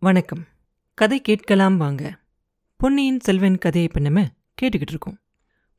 வணக்கம். கதை கேட்கலாம் வாங்க. பொன்னியின் செல்வன் கதையை இப்போ நம்ம கேட்டுக்கிட்டு இருக்கோம்.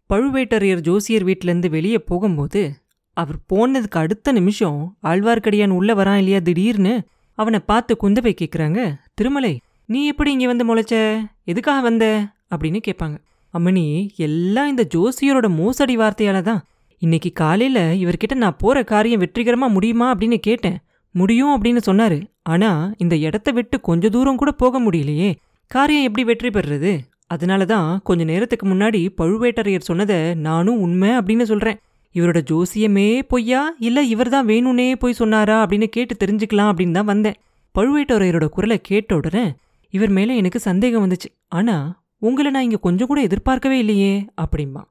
பழுவேட்டரையர் ஜோசியர் வீட்டிலேருந்து வெளியே போகும்போது அவர் போனதுக்கு அடுத்த நிமிஷம் ஆழ்வார்க்கடியான் உள்ளே வரான் இல்லையா திடீர்னு அவனை பார்த்து குந்தவை கேட்குறாங்க திருமலை நீ எப்படி இங்கே வந்து முளைச்ச? எதுக்காக வந்த? அப்படின்னு கேட்பாங்க. அம்மணி எல்லாம் இந்த ஜோசியரோட மோசடி வார்த்தையால தான். இன்னைக்கு காலையில் இவர்கிட்ட நான் போகிற காரியம் வெற்றிகரமாக முடியுமா? அப்படின்னு கேட்டேன். முடியும் அப்படின்னு சொன்னாரு. ஆனா இந்த இடத்த விட்டு கொஞ்ச தூரம் கூட போக முடியலையே. காரியம் எப்படி வெற்றி பெறுறது? அதனால தான் கொஞ்ச நேரத்துக்கு முன்னாடி பழுவேட்டரையர் சொன்னதை நானும் உண்மை அப்படின்னு சொல்றேன். இவரோட ஜோசியமே பொய்யா? இல்ல இவர் தான் வேணும்னே போய் சொன்னாரா அப்படின்னு கேட்டு தெரிஞ்சுக்கலாம் அப்படின்னு தான் வந்தேன். பழுவேட்டரையரோட குரலை கேட்ட உடனே இவர் மேலே எனக்கு சந்தேகம் வந்துச்சு. ஆனா உங்களை நான் இங்க கொஞ்சம் கூட எதிர்பார்க்கவே இல்லையே அப்படிம்பா.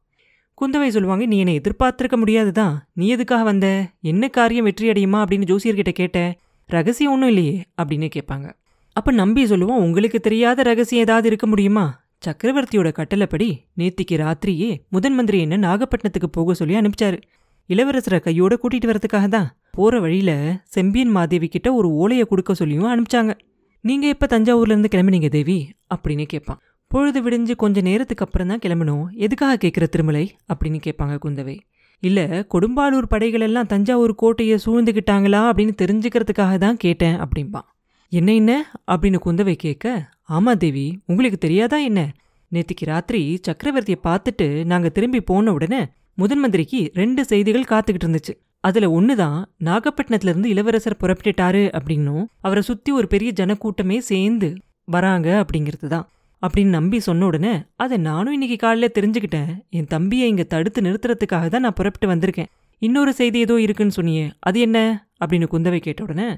குந்தவை சொல்லுவாங்க நீ என்னை எதிர்பார்த்திருக்க முடியாதுதான் நீ எதுக்காக வந்த? என்ன காரியம் வெற்றி அடையுமா? அப்படின்னு ஜோசியர்கிட்ட கேட்ட ரகசியம் ஒன்றும் இல்லையே அப்படின்னு கேட்பாங்க. அப்ப நம்பி சொல்லுவோம் உங்களுக்கு தெரியாத ரகசியம் ஏதாவது இருக்க முடியுமா? சக்கரவர்த்தியோட கட்டளைப்படி நேத்திக்கு ராத்திரியே முதன் மந்திரி என்ன நாகப்பட்டினத்துக்கு போக சொல்லி அனுப்பிச்சாரு. இளவரசரை கையோட கூட்டிட்டு வரதுக்காக தான் போற வழியில செம்பியன் மாதேவி கிட்ட ஒரு ஓலையை கொடுக்க சொல்லியும் அனுப்பிச்சாங்க. நீங்க எப்ப தஞ்சாவூர்ல இருந்து கிளம்பினீங்க தேவி? அப்படின்னு கேட்பான். பொழுது விடிஞ்சு கொஞ்ச நேரத்துக்கு அப்புறம் தான் கிளம்பணும். எதுக்காக கேட்குற திருமலை? அப்படின்னு கேட்பாங்க குந்தவை. இல்லை கொடும்பாலூர் படைகள் எல்லாம் தஞ்சாவூர் கோட்டையை சூழ்ந்துக்கிட்டாங்களா அப்படின்னு தெரிஞ்சுக்கிறதுக்காக தான் கேட்டேன் அப்படிம்பான் என்ன என்ன? அப்படின்னு குந்தவை கேட்க ஆமா தேவி உங்களுக்கு தெரியாதா என்ன? நேத்திக்கு ராத்திரி சக்கரவர்த்தியை பார்த்துட்டு நாங்கள் திரும்பி போன உடனே முதன் மந்திரிக்கு ரெண்டு செய்திகள் காத்துக்கிட்டு இருந்துச்சு. அதுல ஒண்ணுதான் தான் நாகப்பட்டினத்துலேருந்து இளவரசர் புறப்பட்டுட்டாரு அப்படின்னும் அவரை சுத்தி ஒரு பெரிய ஜனக்கூட்டமே சேர்ந்து வராங்க அப்படிங்கிறது தான் அப்படின்னு நம்பி சொன்ன உடனே அதை நானும் இன்னைக்கு காலையில் தெரிஞ்சுக்கிட்டேன். என் தம்பியை இங்கே தடுத்து நிறுத்துறதுக்காக தான் நான் புறப்பட்டு வந்திருக்கேன். இன்னொரு செய்தி ஏதோ இருக்குன்னு சொன்னியே அது என்ன? அப்படின்னு குந்தவை கேட்ட உடனே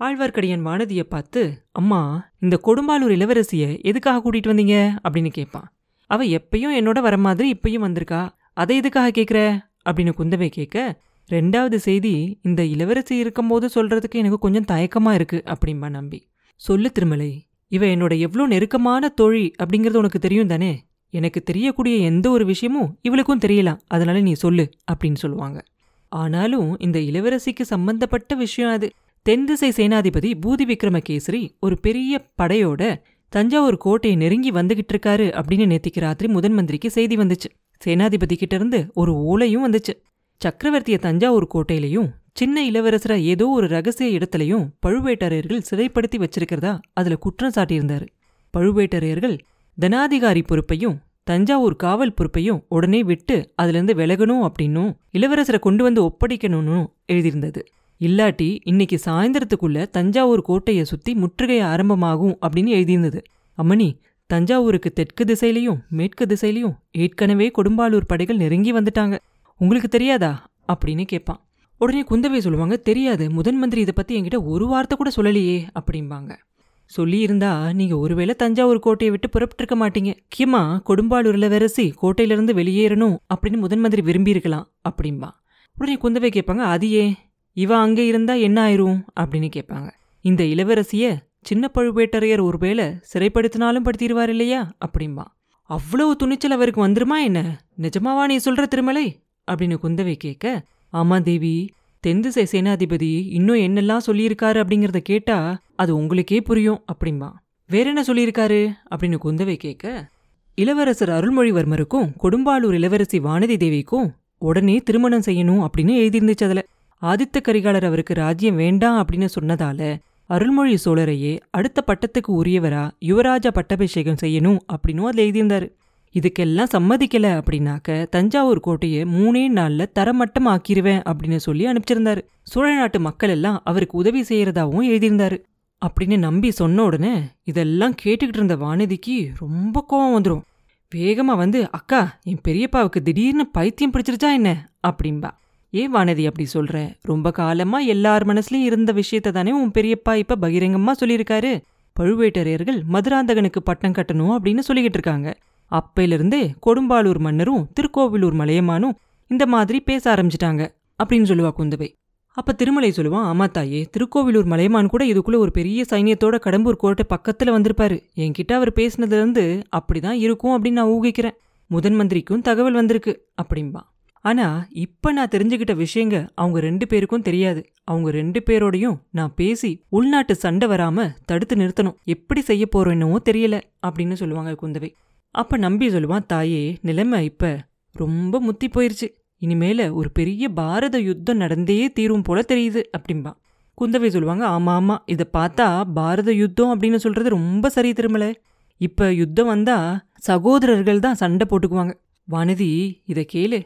ஆழ்வார்க்கடியான் வானதியை பார்த்து அம்மா இந்த கொடும்பாலூர் இளவரசியை எதுக்காக கூட்டிகிட்டு வந்தீங்க? அப்படின்னு கேட்பான். அவள் எப்பயும் என்னோட வர மாதிரி இப்பயும் வந்திருக்கா. அதை எதுக்காக கேட்குற அப்படின்னு குந்தவை கேட்க ரெண்டாவது செய்தி இந்த இளவரசி இருக்கும்போது சொல்கிறதுக்கு எனக்கு கொஞ்சம் தயக்கமாக இருக்குது அப்படிம்பா நம்பி. சொல்லு திருமலை இவ என்னோட எவ்வளோ நெருக்கமான தோழி அப்படிங்கிறது உனக்கு தெரியும் தானே? எனக்கு தெரியக்கூடிய எந்த ஒரு விஷயமும் இவளுக்கும் தெரியலாம். அதனால நீ சொல்லு அப்படின்னு சொல்லுவாங்க. ஆனாலும் இந்த இளவரசிக்கு சம்பந்தப்பட்ட விஷயம் அது. தென் திசை சேனாதிபதி பூதி விக்ரமகேசரி ஒரு பெரிய படையோட தஞ்சாவூர் கோட்டையை நெருங்கி வந்துகிட்டு இருக்காரு அப்படின்னு நேத்திக்கு ராத்திரி முதன் மந்திரிக்கு செய்தி வந்துச்சு. சேனாதிபதி கிட்ட இருந்து ஒரு ஓலையும் வந்துச்சு. சக்கரவர்த்திய தஞ்சாவூர் கோட்டையிலையும் சின்ன இளவரசரை ஏதோ ஒரு ரகசிய இடத்துலையும் பழுவேட்டரையர்கள் சிறைப்படுத்தி வச்சிருக்கிறதா? அதுல குற்றம் சாட்டியிருந்தாரு. பழுவேட்டரையர்கள் தனாதிகாரி பொறுப்பையும் தஞ்சாவூர் காவல் பொறுப்பையும் உடனே விட்டு அதுலேருந்து விலகணும் அப்படின்னும் இளவரசரை கொண்டு வந்து ஒப்படைக்கணும்னு எழுதியிருந்தது. இல்லாட்டி இன்னைக்கு சாயந்தரத்துக்குள்ள தஞ்சாவூர் கோட்டையை சுத்தி முற்றுகை ஆரம்பமாகும் அப்படின்னு எழுதியிருந்தது. அம்மணி தஞ்சாவூருக்கு தெற்கு திசையிலையும் மேற்கு திசையிலையும் ஏற்கனவே கொடும்பாலூர் படைகள் நெருங்கி வந்துட்டாங்க. உங்களுக்கு தெரியாதா? அப்படின்னு கேட்பான். உடனே குந்தவை சொல்லுவாங்க தெரியாது முதன் மந்திரி இதை பற்றி என்கிட்ட ஒரு வார்த்தை கூட சொல்லலையே அப்படிம்பாங்க. சொல்லியிருந்தா நீங்கள் ஒருவேளை தஞ்சாவூர் கோட்டையை விட்டு புறப்பட்டிருக்க மாட்டீங்க. முக்கியமாக கொடும்பாலூர் இளவரசி கோட்டையிலேருந்து வெளியேறணும் அப்படின்னு முதன் மந்திரி விரும்பியிருக்கலாம் அப்படிம்பா. உடனே குந்தவை கேட்பாங்க அது ஏன்? அங்கே இருந்தால் என்ன ஆயிரும்? அப்படின்னு கேட்பாங்க. இந்த இளவரசியை சின்ன பழுவேட்டரையர் ஒருவேளை சிறைப்படுத்தினாலும் படுத்திடுவார் இல்லையா? அப்படிம்பா. அவ்வளவு துணிச்சல் அவருக்கு வந்துருமா என்ன? நிஜமாவா நீ சொல்கிற திருமலை? அப்படின்னு குந்தவை கேட்க ஆமா தேவி தென்திசை சேனாதிபதி இன்னும் என்னெல்லாம் சொல்லியிருக்காரு அப்படிங்கிறத கேட்டா அது உங்களுக்கே புரியும் அப்படிம்பா. வேற என்ன சொல்லியிருக்காரு அப்படின்னு குந்தவை கேட்க இளவரசர் அருள்மொழிவர்மருக்கும் கொடும்பாலூர் இளவரசி வானதி தேவிக்கும் உடனே திருமணம் செய்யணும் அப்படின்னு எழுதியிருந்துச்சு அதில். ஆதித்த கரிகாலர் அவருக்கு ராஜ்யம் வேண்டாம் அப்படின்னு சொன்னதால அருள்மொழி சோழரையே அடுத்த பட்டத்துக்கு உரியவரா யுவராஜா பட்டாபிஷேகம் செய்யணும் அப்படின்னும் அதில் எழுதியிருந்தாரு. இதுக்கெல்லாம் சம்மதிக்கல அப்படின்னாக்க தஞ்சாவூர் கோட்டையை மூணே நாள்ல தரமட்டம் ஆக்கிருவேன் அப்படின்னு சொல்லி அனுப்பிச்சிருந்தாரு. சோழ நாட்டு மக்கள் எல்லாம் அவருக்கு உதவி செய்யறதாவும் எழுதியிருந்தாரு. அப்படின்னு நம்பி சொன்ன உடனே இதெல்லாம் கேட்டுக்கிட்டு இருந்த வானதிக்கு ரொம்ப கோவம் வந்துடும் வேகமா வந்து அக்கா என் பெரியப்பாவுக்கு திடீர்னு பைத்தியம் பிடிச்சிருச்சா என்ன? அப்படிம்பா. ஏன் வானதி அப்படி சொல்ற? ரொம்ப காலமா எல்லார் மனசுலயும் இருந்த விஷயத்த தானே உன் பெரியப்பா இப்ப பகிரங்கமா சொல்லியிருக்காரு. பழுவேட்டரையர்கள் மதுராந்தகனுக்கு பட்டம் கட்டணும் அப்படின்னு சொல்லிக்கிட்டு இருக்காங்க. அப்பையிலிருந்தே கொடும்பாலூர் மன்னரும் திருக்கோவிலூர் மலையமானும் இந்த மாதிரி பேச ஆரம்பிச்சிட்டாங்க அப்படின்னு சொல்லுவா குந்தவை. அப்ப திருமலை சொல்லுவான் ஆமா தாயே திருக்கோவிலூர் மலையமான் கூட இதுக்குள்ள ஒரு பெரிய சைனியத்தோட கடம்பூர் கோட்டை பக்கத்துல வந்திருப்பாரு. என்கிட்ட அவர் பேசினதுல இருந்து அப்படிதான் இருக்கும் அப்படின்னு நான் ஊகிக்கிறேன். முதன் மந்திரிக்கும் தகவல் வந்திருக்கு அப்படிம்பா. ஆனா இப்ப நான் தெரிஞ்சுக்கிட்ட விஷயங்க அவங்க ரெண்டு பேருக்கும் தெரியாது. அவங்க ரெண்டு பேரோடையும் நான் பேசி உள்நாட்டு சண்டை வராம தடுத்து நிறுத்தணும். எப்படி செய்ய போறோன்னோ தெரியல அப்படின்னு சொல்லுவாங்க குந்தவை. அப்ப நம்பி சொல்லுவான் தாயே நிலைமை இப்ப ரொம்ப முத்தி போயிருச்சு. இனிமேல ஒரு பெரிய பாரத யுத்தம் நடந்தே தீரும் போல தெரியுது அப்படின்பா குந்தவை சொல்லுவாங்க ஆமா ஆமா இதை பார்த்தா பாரத யுத்தம் அப்படின்னு சொல்றது ரொம்ப சரி திருமலை. இப்ப யுத்தம் வந்தா சகோதரர்கள் தான் சண்டை போட்டுக்குவாங்க. வானதி இதை கேளு.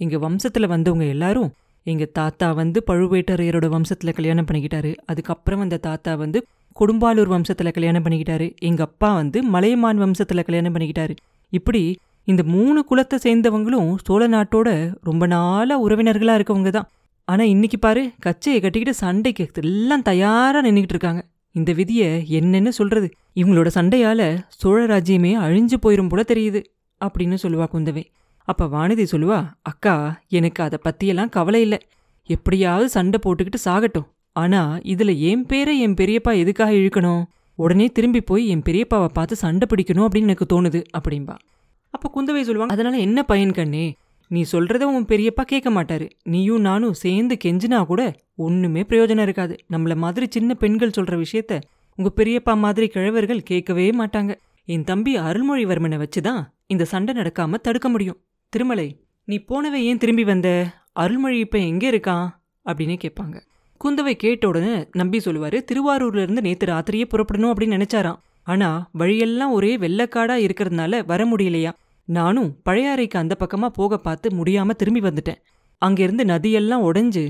எங்க வம்சத்துல வந்தவங்க எல்லாரும் எங்க தாத்தா வந்து பழுவேட்டரையரோட வம்சத்துல கல்யாணம் பண்ணிக்கிட்டாரு. அதுக்கப்புறம் அந்த தாத்தா வந்து கொடும்பாலூர் வம்சத்தில் கல்யாணம் பண்ணிக்கிட்டாரு. எங்கள் அப்பா வந்து மலையமான் வம்சத்தில் கல்யாணம் பண்ணிக்கிட்டாரு. இப்படி இந்த மூணு குலத்தை சேர்ந்தவங்களும் சோழ நாட்டோட ரொம்ப நாளாக உறவினர்களாக இருக்கவங்க தான் ஆனால் இன்னைக்கு பாரு கச்சையை கட்டிக்கிட்டு சண்டைக்கு எல்லாம் தயாராக நின்றுக்கிட்டு இருக்காங்க. இந்த விதியை என்னென்னு சொல்கிறது இவங்களோட சண்டையால் சோழ ராஜ்யமே அழிஞ்சு போயிரும் போல தெரியுது அப்படின்னு சொல்லுவா குந்தவை. அப்போ வானதி சொல்லுவா அக்கா எனக்கு அதை பற்றியெல்லாம் கவலை இல்லை. எப்படியாவது சண்டை போட்டுக்கிட்டு சாகட்டும். ஆனா இதுல என் பேரை என் பெரியப்பா எதுக்காக இழுக்கணும்? உடனே திரும்பி போய் என் பெரியப்பாவை பார்த்து சண்டை பிடிக்கணும் அப்படின்னு எனக்கு தோணுது அப்படின்பா அப்ப குந்தவை சொல்லுவாங்க அதனால என்ன பயன் கண்ணே? நீ சொல்றத உன் பெரியப்பா கேட்க மாட்டாரு. நீயும் நானும் சேர்ந்து கெஞ்சினா கூட ஒண்ணுமே பிரயோஜனம் இருக்காது. நம்மள மாதிரி சின்ன பெண்கள் சொல்ற விஷயத்த உங்க பெரியப்பா மாதிரி கிழவர்கள் கேட்கவே மாட்டாங்க. என் தம்பி அருள்மொழிவர்மனை வச்சுதான் இந்த சண்டை நடக்காம தடுக்க முடியும். திருமலை நீ போனவை ஏன் திரும்பி வந்த? அருள்மொழி இப்ப எங்க இருக்கான்? அப்படின்னு கேட்பாங்க. குந்தவை கேட்ட உடனே நம்பி சொல்லுவாரு திருவாரூர்ல இருந்து நேத்து ராத்திரியே புறப்படணும் அப்படின்னு நினைச்சாராம். ஆனா வழியெல்லாம் ஒரே வெள்ளக்காடா இருக்கிறதுனால வர முடியலையா? நானும் பழையாறைக்கு அந்த பக்கமா போக பார்த்து முடியாம திரும்பி வந்துட்டேன். அங்கிருந்து நதியெல்லாம் உடைஞ்சு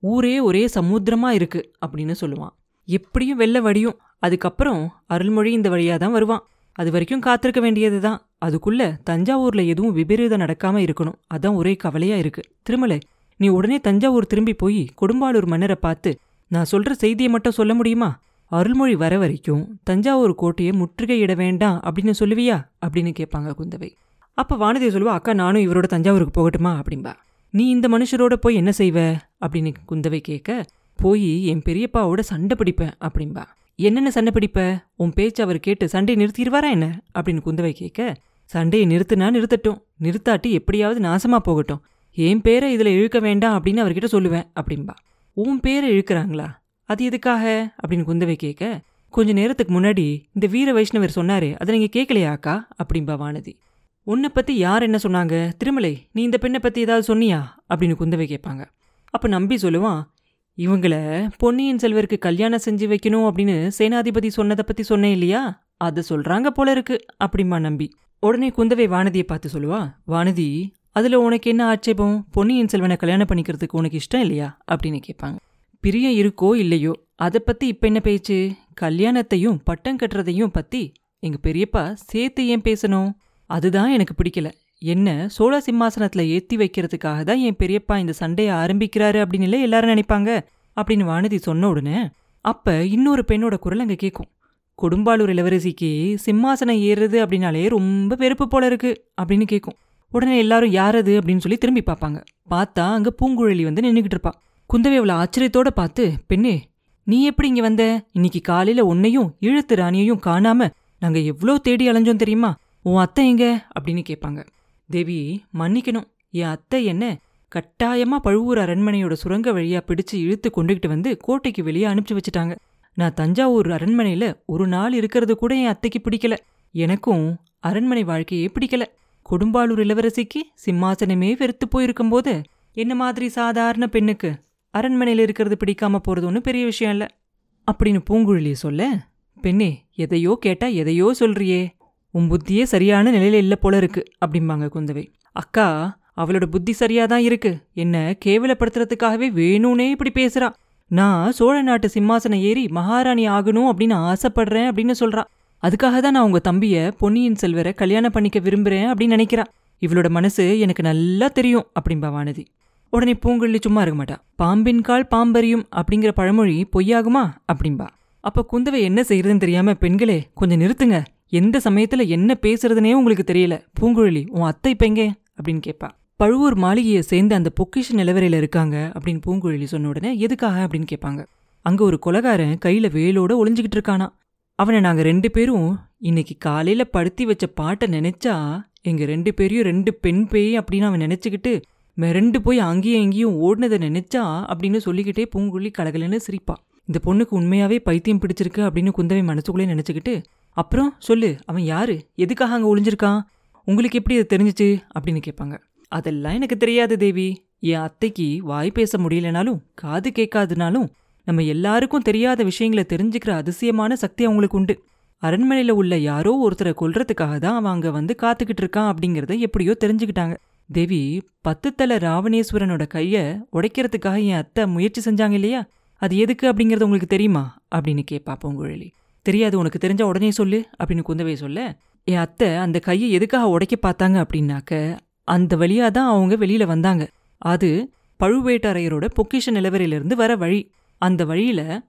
ஊரே ஒரே சமுத்திரமா இருக்கு அப்படின்னு சொல்லுவான். எப்படியும் வெள்ள வடியும். அதுக்கப்புறம் அருள்மொழி இந்த வழியாக தான் வருவான். அது வரைக்கும் காத்திருக்க வேண்டியது தான் அதுக்குள்ள தஞ்சாவூர்ல எதுவும் விபரீதம் நடக்காம இருக்கணும். அதான் ஒரே கவலையா இருக்கு. திருமலை நீ உடனே தஞ்சாவூர் திரும்பி போய் கொடும்பாளூர் மன்னரை பார்த்து நான் சொல்ற செய்தியை மட்டும் சொல்ல முடியுமா? அருள்மொழி வர வரைக்கும் தஞ்சாவூர் கோட்டையை முற்றுகையிட வேண்டாம் அப்படின்னு சொல்லுவியா? அப்படின்னு கேட்பாங்க குந்தவை. அப்போ வானதி சொல்லுவா அக்கா நானும் இவரோட தஞ்சாவூருக்கு போகட்டுமா? அப்படின்பா நீ இந்த மனுஷரோட போய் என்ன செய்வ? அப்படின்னு குந்தவை கேட்க போய் என் பெரியப்பாவோட சண்டை பிடிப்பேன் அப்படின்பா என்னென்ன சண்டை பிடிப்ப? உன் பேச்சு அவர் கேட்டு சண்டையை நிறுத்திடுவாரா என்ன? அப்படின்னு குந்தவை கேட்க சண்டையை நிறுத்துனா நிறுத்தட்டும். நிறுத்தாட்டி எப்படியாவது நாசமாக போகட்டும். என் பேரை இதில் இழுக்க வேண்டாம் அப்படின்னு அவர்கிட்ட சொல்லுவேன் அப்படின்பா உன் பேரை இழுக்கிறாங்களா? அது எதுக்காக? அப்படின்னு குந்தவை கேட்க கொஞ்ச நேரத்துக்கு முன்னாடி இந்த வீர வைஷ்ணவர் சொன்னாரே அதை நீங்கள் கேட்கலையா அக்கா? அப்படின்பா வானதி. உன்னை பற்றி யார் என்ன சொன்னாங்க? திருமலை நீ இந்த பெண்ணை பற்றி ஏதாவது சொன்னியா? அப்படின்னு குந்தவை கேட்பாங்க. அப்போ நம்பி சொல்லுவான் இவங்கள பொன்னியின் செல்வருக்கு கல்யாணம் செஞ்சு வைக்கணும் அப்படின்னு சேனாதிபதி சொன்னதை பற்றி சொன்னேன் இல்லையா? அதை சொல்கிறாங்க போல இருக்கு அப்படிம்பா நம்பி. உடனே குந்தவை வானதியை பார்த்து சொல்லுவா வானதி அதுல உனக்கு என்ன ஆட்சேபம்? பொன்னியின் செல்வனை கல்யாணம் பண்ணிக்கிறதுக்கு உனக்கு இஷ்டம் இல்லையா? அப்படின்னு கேட்பாங்க. பிரியம் இருக்கோ இல்லையோ அதை பத்தி இப்ப என்ன பேச்சு? கல்யாணத்தையும் பட்டம் கட்டுறதையும் பத்தி எங்க பெரியப்பா சேர்த்து ஏன் பேசணும்? அதுதான் எனக்கு பிடிக்கல. என்ன சோழ சிம்மாசனத்துல ஏத்தி வைக்கிறதுக்காக தான் என் பெரியப்பா இந்த சண்டையை ஆரம்பிக்கிறாரு அப்படின்னு எல்லாரும் நினைப்பாங்க? அப்படின்னு வானதி சொன்ன உடனே அப்ப இன்னொரு பெண்ணோட குரல் அங்க கேட்கும். கொடும்பாளூர் இளவரசிக்கு சிம்மாசனம் ஏறுறது அப்படின்னாலே ரொம்ப வெறுப்பு போல இருக்கு அப்படின்னு கேட்கும். உடனே எல்லாரும் யாரது அப்படின்னு சொல்லி திரும்பி பார்ப்பாங்க. பார்த்தா அங்க பூங்குழலி வந்து நின்றுகிட்டு இருப்பா. குந்தவை அவளை ஆச்சரியத்தோட பார்த்து பெண்ணே நீ எப்படி இங்க வந்த? இன்னைக்கு காலையில உன்னையும் இழுத்து ராணியையும் காணாம நாங்க எவ்வளோ தேடி அலைஞ்சோம் தெரியுமா? உன் அத்தை எங்க? அப்படின்னு கேட்பாங்க. தேவி மன்னிக்கணும். என் அத்தை என்ன கட்டாயமா பழுவூர் அரண்மனையோட சுரங்க வழியா பிடிச்சு இழுத்து கொண்டுகிட்டு வந்து கோட்டைக்கு வெளியே அனுப்பிச்சு வச்சுட்டாங்க. நான் தஞ்சாவூர் அரண்மனையில ஒரு நாள் இருக்கிறது கூட என் அத்தைக்கு பிடிக்கல. எனக்கும் அரண்மனை வாழ்க்கையே பிடிக்கல. கொடும்பாளூர் இளவரசிக்கு சிம்மாசனமே வெறுத்து போயிருக்கும் போது என்ன மாதிரி சாதாரண பெண்ணுக்கு அரண்மனையில் இருக்கிறது பிடிக்காம போகிறது ஒன்றும் பெரிய விஷயம் இல்லை. அப்படின்னு பூங்குழலி சொல்ல பெண்ணே எதையோ கேட்டால் எதையோ சொல்றியே. உன் புத்தியே சரியான நிலையில் இல்லை போல இருக்கு அப்படிம்பாங்க குந்தவை. அக்கா அவளோட புத்தி சரியாக தான் இருக்கு. என்ன கேவலப்படுத்துறதுக்காகவே வேணும்னே இப்படி பேசுறா. நான் சோழ நாட்டு சிம்மாசனம் ஏறி மகாராணி ஆகணும் அப்படின்னு ஆசைப்படுறேன் அப்படின்னு சொல்றா. அதுக்காக தான் நான் உங்கள் தம்பியை பொன்னியின் செல்வரை கல்யாணம் பண்ணிக்க விரும்புகிறேன் அப்படின்னு நினைக்கிறா. இவளோட மனசு எனக்கு நல்லா தெரியும் அப்படிம்பா வானதி உடனே பூங்குழலி சும்மா இருக்க மாட்டா. பாம்பின் கால் பாம்பறியும் அப்படிங்கிற பழமொழி பொய்யாகுமா? அப்படிம்பா. அப்போ குந்தவை என்ன செய்யறதுன்னு தெரியாமல் பெண்களே கொஞ்சம் நிறுத்துங்க. எந்த சமயத்தில் என்ன பேசுறதுனே உங்களுக்கு தெரியல. பூங்குழலி உன் அத்தை இப்போ எங்கே? அப்படின்னு கேட்பா பழுவூர் மாளிகையை சேர்ந்து அந்த பொக்கிஷ நிலவரையில் இருக்காங்க அப்படின்னு பூங்குழலி சொன்ன உடனே எதுக்காக? அப்படின்னு கேட்பாங்க அங்கே ஒரு கொலகாரன் கையில் வேலோட ஒளிஞ்சுக்கிட்டு இருக்கானா? அவனை நாங்கள் ரெண்டு பேரும் இன்னைக்கு காலையில் படுத்தி வச்ச பாட்டை நினைச்சா எங்கள் ரெண்டு பேரையும் ரெண்டு பெண் பேய் அப்படின்னு அவன் நினச்சிக்கிட்டு மிரண்டு போய் அங்கேயும் இங்கேயும் ஓடினதை நினைச்சா அப்படின்னு சொல்லிக்கிட்டே பூங்குழி கலகலன்னு சிரிப்பா. இந்த பொண்ணுக்கு உண்மையாவே பைத்தியம் பிடிச்சிருக்கு அப்படின்னு குந்தவை மனசுக்குள்ளே நினச்சிக்கிட்டு அப்புறம் சொல்லு அவன் யாரு? எதுக்காக அங்கே ஒளிஞ்சிருக்கான்? உங்களுக்கு எப்படி அது தெரிஞ்சிச்சு? அப்படின்னு கேட்பாங்க. அதெல்லாம் எனக்கு தெரியாது தேவி. என் அத்தைக்கு வாய் பேச முடியலனாலும் காது கேட்காதுனாலும் நம்ம எல்லாருக்கும் தெரியாத விஷயங்களை தெரிஞ்சுக்கிற அதிசயமான சக்தி அவங்களுக்கு உண்டு. அரண்மனையில் உள்ள யாரோ ஒருத்தரை கொல்றதுக்காக தான் அவன் அங்கே வந்து காத்துக்கிட்டு இருக்கான் அப்படிங்கிறத எப்படியோ தெரிஞ்சுக்கிட்டாங்க. தேவி பத்து தலை ராவணேஸ்வரனோட கையை உடைக்கிறதுக்காக என் அத்தை முயற்சி செஞ்சாங்க இல்லையா? அது எதுக்கு அப்படிங்கிறது உங்களுக்கு தெரியுமா? அப்படின்னு கேட்பா பூங்குழலி. தெரியாது உனக்கு தெரிஞ்ச உடனே சொல்லு அப்படின்னு குந்தவை சொல்ல என் அத்தை அந்த கையை எதுக்காக உடைக்க பார்த்தாங்க அப்படின்னாக்க அந்த வழியாக தான் அவங்க வெளியில் வந்தாங்க. அது பழுவேட்டரையரோட பொக்கிஷ நிலவரையிலிருந்து வர வழி. அந்த வழியில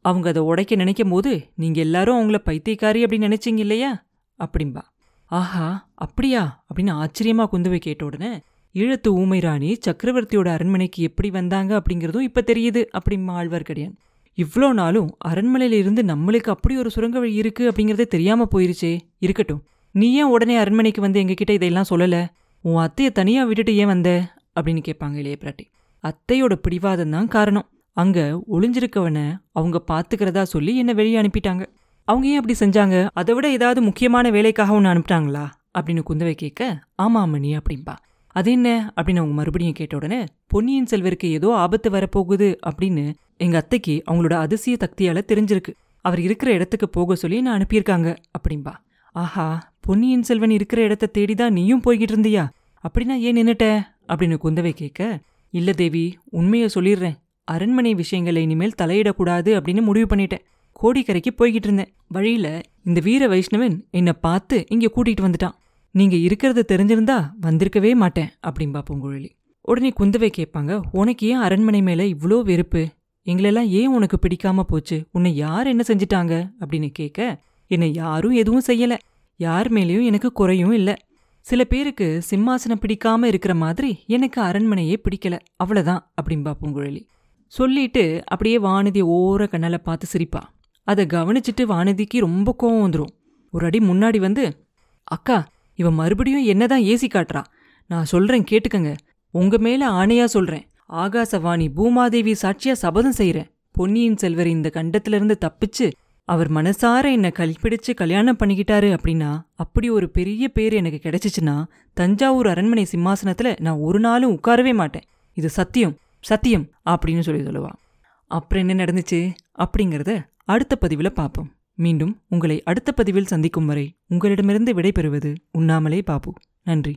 அவங்க அதை உடைக்க நினைக்கும் போது நீங்க எல்லாரும் அவங்கள பைத்தியக்காரி அப்படின்னு நினச்சிங்க இல்லையா? அப்படிம்பா. ஆஹா அப்படியா? அப்படின்னு ஆச்சரியமா குந்தவை கேட்ட உடனே ஈழத்து ஊமை ராணி சக்கரவர்த்தியோட அரண்மனைக்கு எப்படி வந்தாங்க? அப்படிங்கிறதும் இப்ப தெரியுது அப்படிம்பா ஆழ்வார்க்கடியான். இவ்வளோ நாளும் அரண்மனையில இருந்து நம்மளுக்கு அப்படி ஒரு சுரங்க வழி இருக்கு அப்படிங்கறதே தெரியாம போயிருச்சே. இருக்கட்டும். நீ ஏன் உடனே அரண்மனைக்கு வந்து எங்ககிட்ட இதையெல்லாம் சொல்லல? உன் அத்தையை தனியா விட்டுட்டு ஏன் வந்த? அப்படின்னு கேட்பாங்க இளைய பிராட்டி. அத்தையோட பிடிவாதம் தான் காரணம். அங்க ஒளிஞ்சிருக்கவனை அவங்க பாத்துக்கிறதா சொல்லி என்னை வெளியே அனுப்பிட்டாங்க. அவங்க ஏன் அப்படி செஞ்சாங்க? அதை விட ஏதாவது முக்கியமான வேலைக்காக ஒன்று அனுப்பிட்டாங்களா? அப்படின்னு குந்தவை கேட்க ஆமா மணி அப்படின்பா அது என்ன? அப்படின்னு அவங்க மறுபடியும் கேட்ட உடனே பொன்னியின் செல்வருக்கு ஏதோ ஆபத்து வரப்போகுது அப்படின்னு எங்கள் அத்தைக்கு அவங்களோட அதிசய தக்தியால் தெரிஞ்சிருக்கு. அவர் இருக்கிற இடத்துக்கு போக சொல்லி நான் அனுப்பியிருக்காங்க? அப்படின்பா ஆஹா பொன்னியின் செல்வன் இருக்கிற இடத்த தேடி தான் நீயும் போய்கிட்டு இருந்தியா? அப்படின்னா ஏன் நின்னுட்ட? அப்படின்னு குந்தவை கேட்க இல்லை தேவி உண்மையை சொல்லிடுறேன். அரண்மனை விஷயங்களை இனிமேல் தலையிடக்கூடாது அப்படின்னு முடிவு பண்ணிட்டேன். கோடிக்கரைக்கு போய்கிட்டு இருந்தேன். வழியில இந்த வீர வைஷ்ணவன் என்னை பார்த்து இங்கே கூட்டிகிட்டு வந்துட்டான். நீங்கள் இருக்கிறது தெரிஞ்சிருந்தா வந்திருக்கவே மாட்டேன் அப்படின்பா பூங்குழலி உடனே குந்தவை கேட்பாங்க உனக்கு ஏன் அரண்மனை மேலே இவ்வளோ வெறுப்பு? எங்களெல்லாம் ஏன் உனக்கு பிடிக்காம போச்சு? உன்னை யார் என்ன செஞ்சிட்டாங்க? அப்படின்னு கேட்க என்னை யாரும் எதுவும் செய்யல. யார் மேலேயும் எனக்கு குறையும் இல்லை. சில பேருக்கு சிம்மாசனம் பிடிக்காம இருக்கிற மாதிரி எனக்கு அரண்மனையே பிடிக்கல. அவ்வளோதான் அப்படின்பா பூங்குழலி சொல்லிட்டு அப்படியே வானதி ஓர கண்ணலை பார்த்து சிரிப்பா. அதை கவனிச்சிட்டு வானதிக்கு ரொம்ப கோவம் வந்துடும் ஒரு அடி முன்னாடி வந்து அக்கா இவன் மறுபடியும் என்னதான் ஏசி காட்டுறா? நான் சொல்றேன் கேட்டுக்கங்க. உங்க மேல ஆணையா சொல்றேன். ஆகாசவாணி பூமாதேவி சாட்சியா சபதம் செய்யறேன் பொன்னியின் செல்வர் இந்த கண்டத்திலிருந்து தப்பிச்சு அவர் மனசார என்னை கல்பிடிச்சு கல்யாணம் பண்ணிக்கிட்டாரு அப்படின்னா அப்படி ஒரு பெரிய பேர் எனக்கு கிடைச்சிச்சுன்னா தஞ்சாவூர் அரண்மனை சிம்மாசனத்துல நான் ஒரு நாளும் உட்காரவே மாட்டேன். இது சத்தியம். சத்தியம் அப்படின்னு சொல்லி சொல்லுவா. அப்புறம் என்ன நடந்துச்சு அப்படிங்கிறத அடுத்த பதிவில் பார்ப்போம் மீண்டும் உங்களை அடுத்த பதிவில் சந்திக்கும் வரை உங்களிடமிருந்து விடைபெறுவது உண்ணாமலே பாபு. நன்றி.